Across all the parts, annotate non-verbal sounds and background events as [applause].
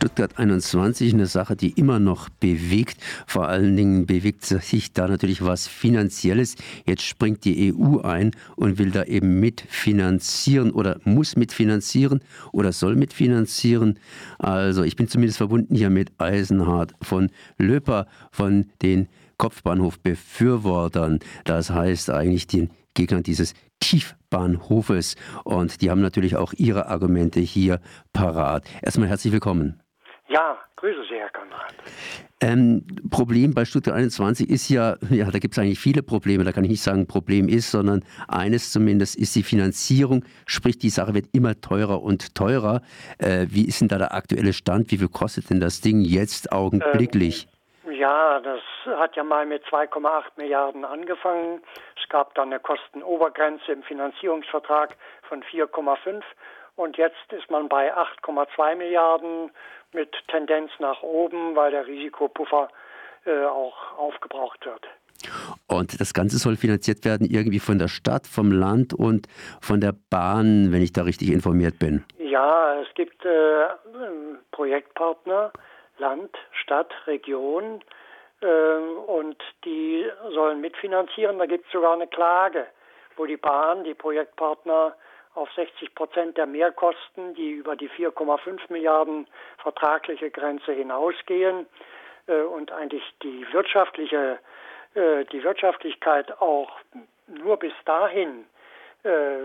Stuttgart 21 eine Sache, die immer noch bewegt. Vor allen Dingen bewegt sich da natürlich was Finanzielles. Jetzt springt die EU ein und will da eben mitfinanzieren oder muss mitfinanzieren oder soll mitfinanzieren. Also ich bin zumindest verbunden hier mit Eisenhardt von Löper von den Kopfbahnhofbefürwortern. Das heißt eigentlich den Gegnern dieses Tiefbahnhofes. Und die haben natürlich auch ihre Argumente hier parat. Erstmal herzlich willkommen. Ja, grüße Sie, Herr Konrad. Ähm, Problem bei Stuttgart 21 ist ja, ja, da gibt es eigentlich viele Probleme. Da kann ich nicht sagen, Problem ist, sondern eines zumindest ist die Finanzierung. Sprich, die Sache wird immer teurer und teurer. Äh, wie ist denn da der aktuelle Stand? Wie viel kostet denn das Ding jetzt augenblicklich? Ähm, ja, das hat ja mal mit 2,8 Milliarden angefangen. Es gab dann eine Kostenobergrenze im Finanzierungsvertrag von 4,5 und jetzt ist man bei 8,2 Milliarden mit Tendenz nach oben, weil der Risikopuffer äh, auch aufgebraucht wird. Und das Ganze soll finanziert werden irgendwie von der Stadt, vom Land und von der Bahn, wenn ich da richtig informiert bin. Ja, es gibt äh, Projektpartner, Land, Stadt, Region äh, und die sollen mitfinanzieren. Da gibt es sogar eine Klage, wo die Bahn, die Projektpartner auf 60 Prozent der Mehrkosten, die über die 4,5 Milliarden vertragliche Grenze hinausgehen äh, und eigentlich die wirtschaftliche äh, die Wirtschaftlichkeit auch nur bis dahin äh,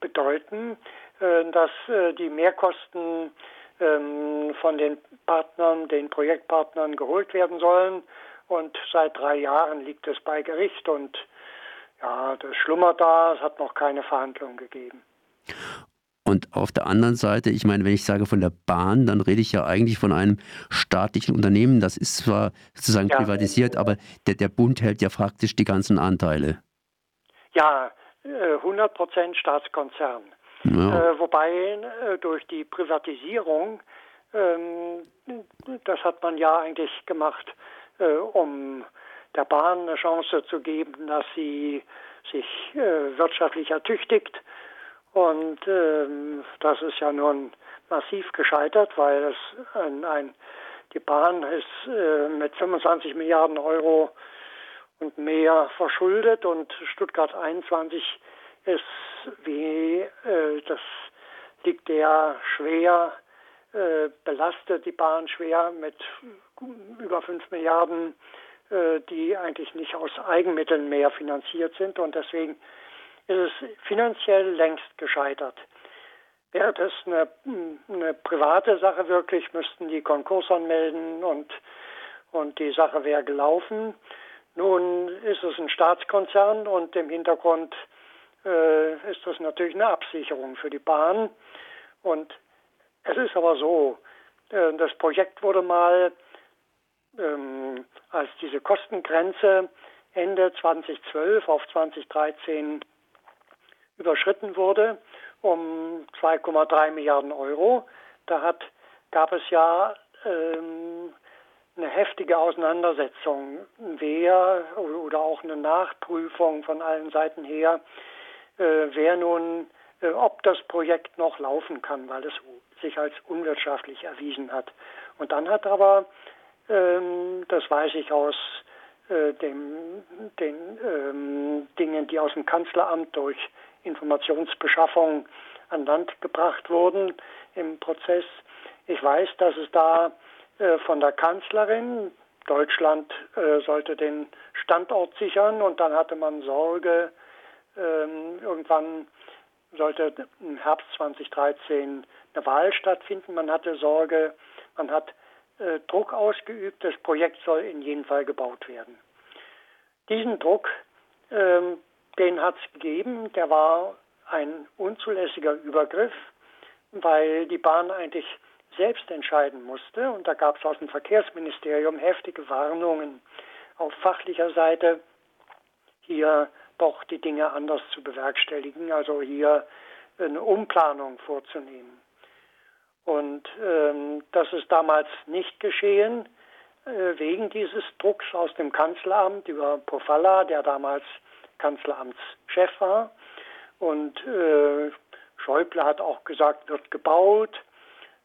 bedeuten, dass die Mehrkosten ähm, von den Partnern, den Projektpartnern geholt werden sollen. Und seit drei Jahren liegt es bei Gericht und ja, das schlummert da, es hat noch keine Verhandlungen gegeben. Und auf der anderen Seite, ich meine, wenn ich sage von der Bahn, dann rede ich ja eigentlich von einem staatlichen Unternehmen. Das ist zwar sozusagen ja, privatisiert, aber der, der Bund hält ja faktisch die ganzen Anteile. Ja, 100 Prozent Staatskonzern. Ja. Äh, wobei äh, durch die Privatisierung, ähm, das hat man ja eigentlich gemacht, äh, um der Bahn eine Chance zu geben, dass sie sich äh, wirtschaftlich ertüchtigt. Und ähm, das ist ja nun massiv gescheitert, weil es ein, ein die Bahn ist äh, mit 25 Milliarden Euro und mehr verschuldet und Stuttgart 21 ist wie äh, das liegt der schwer äh, belastet die Bahn schwer mit über 5 Milliarden die eigentlich nicht aus Eigenmitteln mehr finanziert sind und deswegen ist es finanziell längst gescheitert. Wäre das eine, eine private Sache wirklich, müssten die Konkurs anmelden und, und die Sache wäre gelaufen. Nun ist es ein Staatskonzern und im Hintergrund äh, ist das natürlich eine Absicherung für die Bahn. Und es ist aber so, äh, das Projekt wurde mal ähm, als diese Kostengrenze Ende 2012 auf 2013 überschritten wurde um 2,3 Milliarden Euro. Da hat, gab es ja ähm, eine heftige Auseinandersetzung, wer oder auch eine Nachprüfung von allen Seiten her, äh, wer nun, äh, ob das Projekt noch laufen kann, weil es sich als unwirtschaftlich erwiesen hat. Und dann hat aber ähm, das weiß ich aus äh, dem, den ähm, Dingen, die aus dem Kanzleramt durch Informationsbeschaffung an Land gebracht wurden im Prozess. Ich weiß, dass es da äh, von der Kanzlerin, Deutschland äh, sollte den Standort sichern und dann hatte man Sorge, ähm, irgendwann sollte im Herbst 2013 eine Wahl stattfinden. Man hatte Sorge, man hat äh, Druck ausgeübt, das Projekt soll in jedem Fall gebaut werden. Diesen Druck, ähm, den hat es gegeben, der war ein unzulässiger Übergriff, weil die Bahn eigentlich selbst entscheiden musste. Und da gab es aus dem Verkehrsministerium heftige Warnungen auf fachlicher Seite, hier doch die Dinge anders zu bewerkstelligen, also hier eine Umplanung vorzunehmen. Und ähm, das ist damals nicht geschehen äh, wegen dieses Drucks aus dem Kanzleramt über Pofalla, der damals Kanzleramtschef war. Und äh, Schäuble hat auch gesagt, wird gebaut.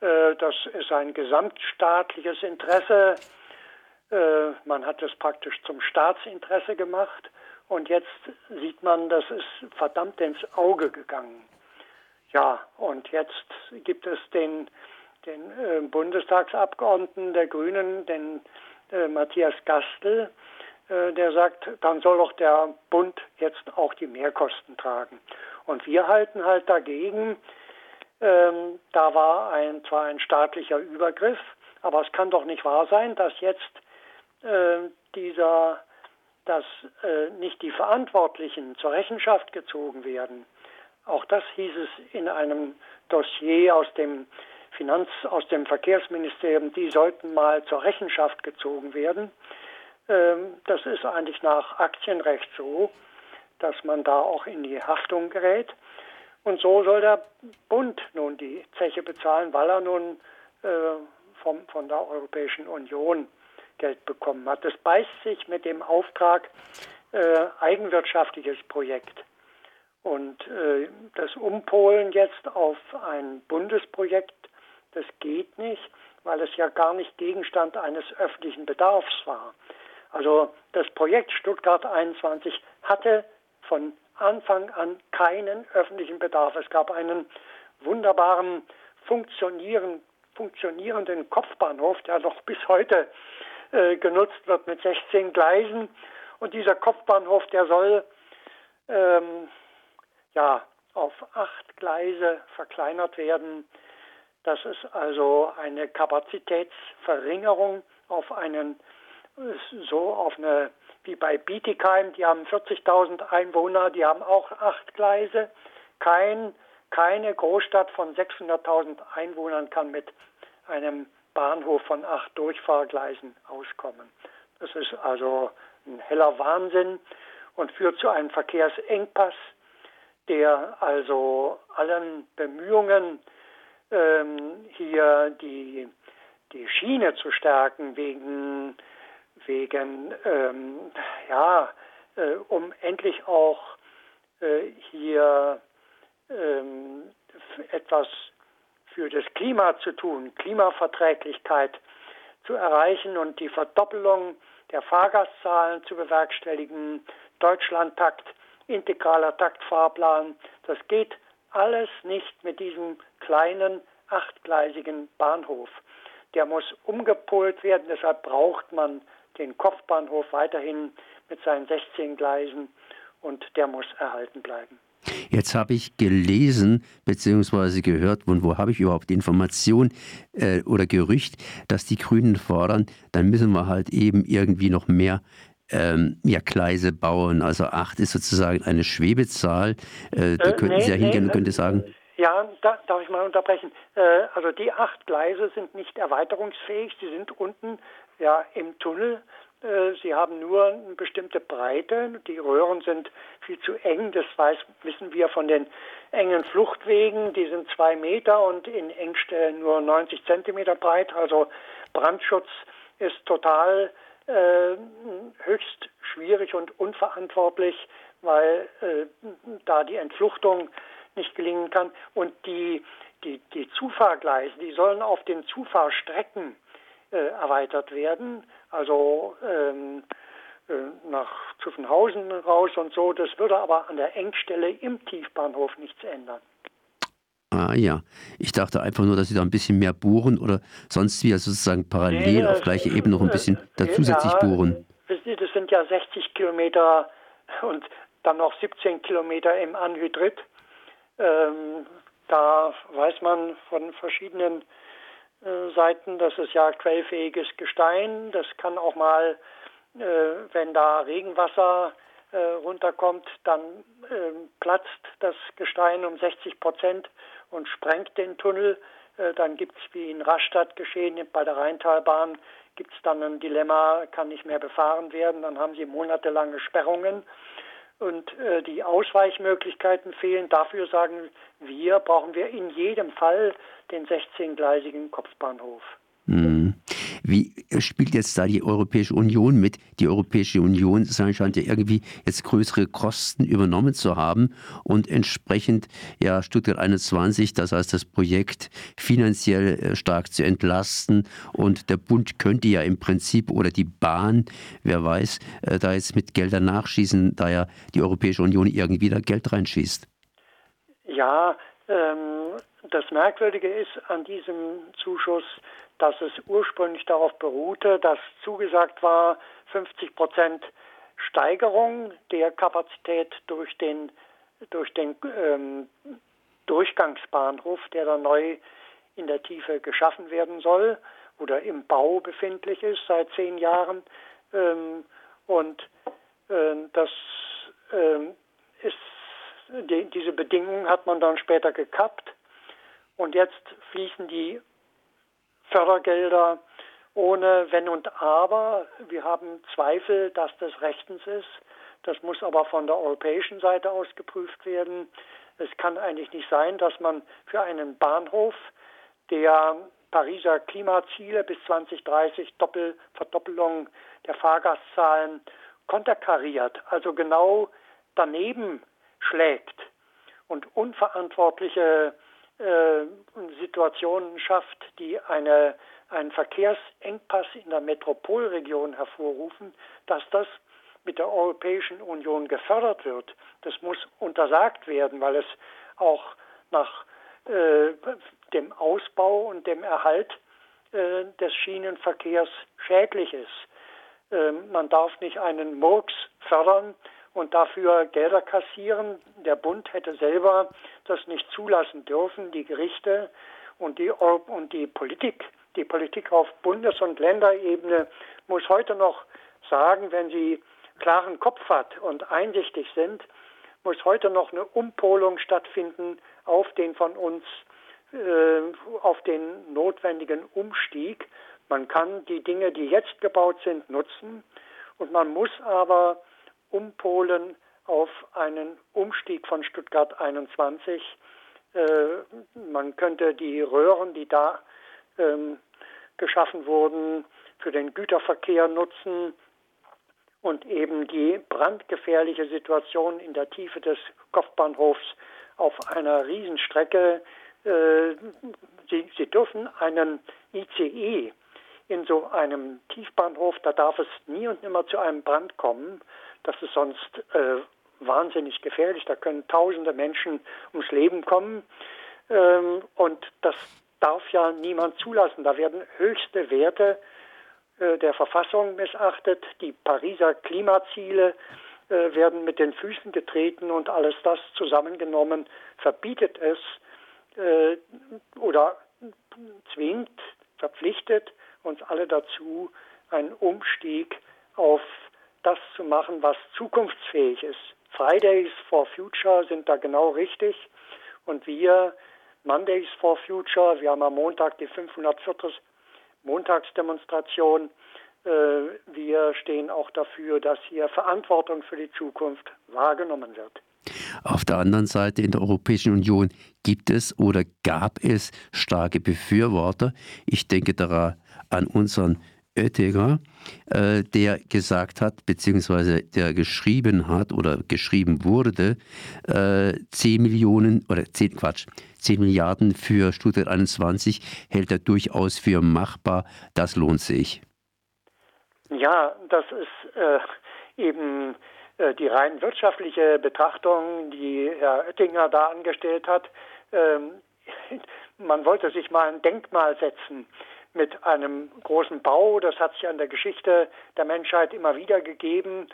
Äh, das ist ein gesamtstaatliches Interesse. Äh, man hat es praktisch zum Staatsinteresse gemacht. Und jetzt sieht man, das ist verdammt ins Auge gegangen. Ja, und jetzt gibt es den, den äh, Bundestagsabgeordneten der Grünen, den äh, Matthias Gastel, äh, der sagt, dann soll doch der Bund jetzt auch die Mehrkosten tragen. Und wir halten halt dagegen, ähm, da war ein, zwar ein staatlicher Übergriff, aber es kann doch nicht wahr sein, dass jetzt äh, dieser, dass äh, nicht die Verantwortlichen zur Rechenschaft gezogen werden. Auch das hieß es in einem Dossier aus dem Finanz, aus dem Verkehrsministerium, die sollten mal zur Rechenschaft gezogen werden. Ähm, das ist eigentlich nach Aktienrecht so, dass man da auch in die Haftung gerät. Und so soll der Bund nun die Zeche bezahlen, weil er nun äh, vom, von der Europäischen Union Geld bekommen hat. Das beißt sich mit dem Auftrag äh, eigenwirtschaftliches Projekt. Und äh, das Umpolen jetzt auf ein Bundesprojekt, das geht nicht, weil es ja gar nicht Gegenstand eines öffentlichen Bedarfs war. Also das Projekt Stuttgart 21 hatte von Anfang an keinen öffentlichen Bedarf. Es gab einen wunderbaren funktionieren, funktionierenden Kopfbahnhof, der noch bis heute äh, genutzt wird mit 16 Gleisen. Und dieser Kopfbahnhof, der soll ähm, ja, auf acht Gleise verkleinert werden. Das ist also eine Kapazitätsverringerung auf einen so auf eine wie bei Bietigheim, die haben 40.000 Einwohner, die haben auch acht Gleise. Kein, keine Großstadt von 600.000 Einwohnern kann mit einem Bahnhof von acht Durchfahrgleisen auskommen. Das ist also ein heller Wahnsinn und führt zu einem Verkehrsengpass der also allen Bemühungen, ähm, hier die, die Schiene zu stärken, wegen, wegen ähm, ja, äh, um endlich auch äh, hier ähm, etwas für das Klima zu tun, Klimaverträglichkeit zu erreichen und die Verdoppelung der Fahrgastzahlen zu bewerkstelligen, Deutschlandtakt integraler Taktfahrplan. Das geht alles nicht mit diesem kleinen achtgleisigen Bahnhof. Der muss umgepolt werden, deshalb braucht man den Kopfbahnhof weiterhin mit seinen 16 Gleisen und der muss erhalten bleiben. Jetzt habe ich gelesen bzw. gehört, und wo habe ich überhaupt Information äh, oder Gerücht, dass die Grünen fordern, dann müssen wir halt eben irgendwie noch mehr ähm, ja, Gleise bauen. Also acht ist sozusagen eine Schwebezahl. Äh, da äh, könnten nee, Sie ja hingehen nee, und könnte sagen. Ja, da, darf ich mal unterbrechen. Äh, also die acht Gleise sind nicht erweiterungsfähig. Sie sind unten ja im Tunnel. Äh, sie haben nur eine bestimmte Breite. Die Röhren sind viel zu eng. Das weiß, wissen wir von den engen Fluchtwegen. Die sind zwei Meter und in Engstellen nur 90 Zentimeter breit. Also Brandschutz ist total äh, höchst schwierig und unverantwortlich, weil äh, da die Entfluchtung nicht gelingen kann. Und die, die, die Zufahrgleise, die sollen auf den Zufahrstrecken äh, erweitert werden, also ähm, äh, nach Zuffenhausen raus und so. Das würde aber an der Engstelle im Tiefbahnhof nichts ändern. Ah ja, ich dachte einfach nur, dass sie da ein bisschen mehr bohren oder sonst wie, also sozusagen parallel nee, auf gleicher Ebene noch ein bisschen da zusätzlich ja, bohren. Das sind ja 60 Kilometer und dann noch 17 Kilometer im Anhydrit. Ähm, da weiß man von verschiedenen äh, Seiten, das ist ja quellfähiges Gestein. Das kann auch mal, äh, wenn da Regenwasser äh, runterkommt, dann ähm, platzt das Gestein um 60 Prozent und sprengt den Tunnel. Äh, dann gibt es, wie in Rastatt geschehen, bei der Rheintalbahn, gibt es dann ein Dilemma, kann nicht mehr befahren werden. Dann haben sie monatelange Sperrungen und äh, die Ausweichmöglichkeiten fehlen. Dafür sagen wir, brauchen wir in jedem Fall den 16-gleisigen Kopfbahnhof. Mhm. Wie spielt jetzt da die Europäische Union mit? Die Europäische Union scheint ja irgendwie jetzt größere Kosten übernommen zu haben und entsprechend ja Stuttgart 21, das heißt das Projekt finanziell äh, stark zu entlasten und der Bund könnte ja im Prinzip oder die Bahn, wer weiß, äh, da jetzt mit Geldern nachschießen, da ja die Europäische Union irgendwie da Geld reinschießt. Ja, ähm, das Merkwürdige ist an diesem Zuschuss, dass es ursprünglich darauf beruhte, dass zugesagt war, 50 Prozent Steigerung der Kapazität durch den, durch den ähm, Durchgangsbahnhof, der dann neu in der Tiefe geschaffen werden soll oder im Bau befindlich ist seit zehn Jahren. Ähm, und äh, das äh, ist die, diese Bedingungen hat man dann später gekappt und jetzt fließen die Fördergelder ohne Wenn und Aber. Wir haben Zweifel, dass das rechtens ist. Das muss aber von der europäischen Seite aus geprüft werden. Es kann eigentlich nicht sein, dass man für einen Bahnhof, der Pariser Klimaziele bis 2030 Doppel, Verdoppelung der Fahrgastzahlen konterkariert, also genau daneben schlägt und unverantwortliche Situationen schafft, die eine, einen Verkehrsengpass in der Metropolregion hervorrufen, dass das mit der Europäischen Union gefördert wird. Das muss untersagt werden, weil es auch nach äh, dem Ausbau und dem Erhalt äh, des Schienenverkehrs schädlich ist. Äh, man darf nicht einen Murks fördern, und dafür Gelder kassieren. Der Bund hätte selber das nicht zulassen dürfen, die Gerichte und die, und die Politik. Die Politik auf Bundes- und Länderebene muss heute noch sagen, wenn sie klaren Kopf hat und einsichtig sind, muss heute noch eine Umpolung stattfinden auf den von uns, äh, auf den notwendigen Umstieg. Man kann die Dinge, die jetzt gebaut sind, nutzen und man muss aber umpolen auf einen Umstieg von Stuttgart 21. Äh, man könnte die Röhren, die da ähm, geschaffen wurden, für den Güterverkehr nutzen und eben die brandgefährliche Situation in der Tiefe des Kopfbahnhofs auf einer Riesenstrecke. Äh, Sie, Sie dürfen einen ICE in so einem Tiefbahnhof, da darf es nie und nimmer zu einem Brand kommen. Das ist sonst äh, wahnsinnig gefährlich. Da können tausende Menschen ums Leben kommen. Ähm, und das darf ja niemand zulassen. Da werden höchste Werte äh, der Verfassung missachtet. Die Pariser Klimaziele äh, werden mit den Füßen getreten und alles das zusammengenommen verbietet es äh, oder zwingt, verpflichtet uns alle dazu, einen Umstieg auf das zu machen, was zukunftsfähig ist. Fridays for Future sind da genau richtig. Und wir, Mondays for Future, wir haben am Montag die 504. Montagsdemonstration. Äh, wir stehen auch dafür, dass hier Verantwortung für die Zukunft wahrgenommen wird. Auf der anderen Seite in der Europäischen Union gibt es oder gab es starke Befürworter. Ich denke daran an unseren Oettinger, äh, der gesagt hat, beziehungsweise der geschrieben hat oder geschrieben wurde, äh, 10 Millionen oder 10 Quatsch, 10 Milliarden für Stuttgart 21 hält er durchaus für machbar. Das lohnt sich. Ja, das ist äh, eben äh, die rein wirtschaftliche Betrachtung, die Herr Oettinger da angestellt hat. Ähm, [laughs] man wollte sich mal ein Denkmal setzen mit einem großen Bau. Das hat sich an der Geschichte der Menschheit immer wieder gegeben.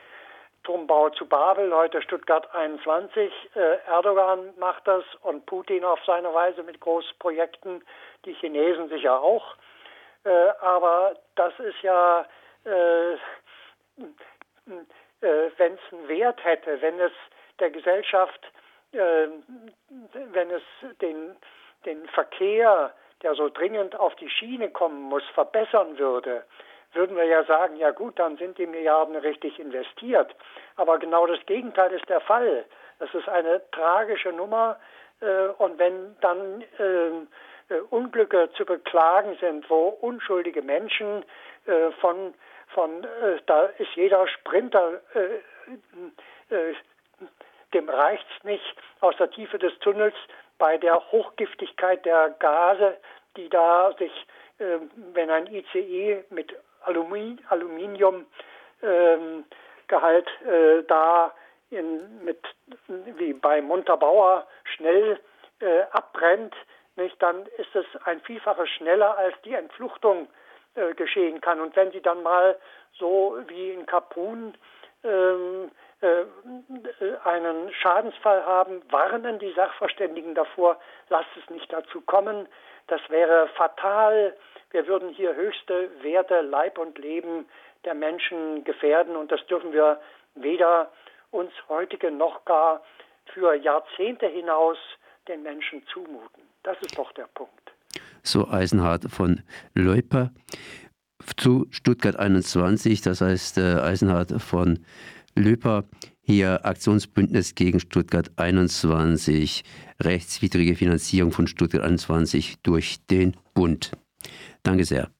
Turmbau zu Babel, heute Stuttgart 21. Äh, Erdogan macht das und Putin auf seine Weise mit Großprojekten, die Chinesen sicher auch. Äh, aber das ist ja, äh, wenn es einen Wert hätte, wenn es der Gesellschaft, wenn es den, den Verkehr der so dringend auf die Schiene kommen muss, verbessern würde, würden wir ja sagen, ja gut, dann sind die Milliarden richtig investiert. Aber genau das Gegenteil ist der Fall. Das ist eine tragische Nummer. Äh, und wenn dann äh, äh, Unglücke zu beklagen sind, wo unschuldige Menschen äh, von, von äh, da ist jeder Sprinter, äh, dem reicht es nicht, aus der Tiefe des Tunnels bei der Hochgiftigkeit der Gase, die da sich, äh, wenn ein ICE mit Aluminium, Aluminium ähm, äh, da in, mit, wie bei Montabaur schnell äh, abbrennt, nicht, dann ist es ein Vielfaches schneller, als die Entfluchtung äh, geschehen kann. Und wenn Sie dann mal so wie in Kapun ähm, äh, einen Schadensfall haben, warnen die Sachverständigen davor, lasst es nicht dazu kommen. Das wäre fatal. Wir würden hier höchste Werte, Leib und Leben der Menschen gefährden und das dürfen wir weder uns heutige noch gar für Jahrzehnte hinaus den Menschen zumuten. Das ist doch der Punkt. So Eisenhart von Leuper zu Stuttgart 21, das heißt äh, Eisenhart von Löper, hier Aktionsbündnis gegen Stuttgart 21, rechtswidrige Finanzierung von Stuttgart 21 durch den Bund. Danke sehr.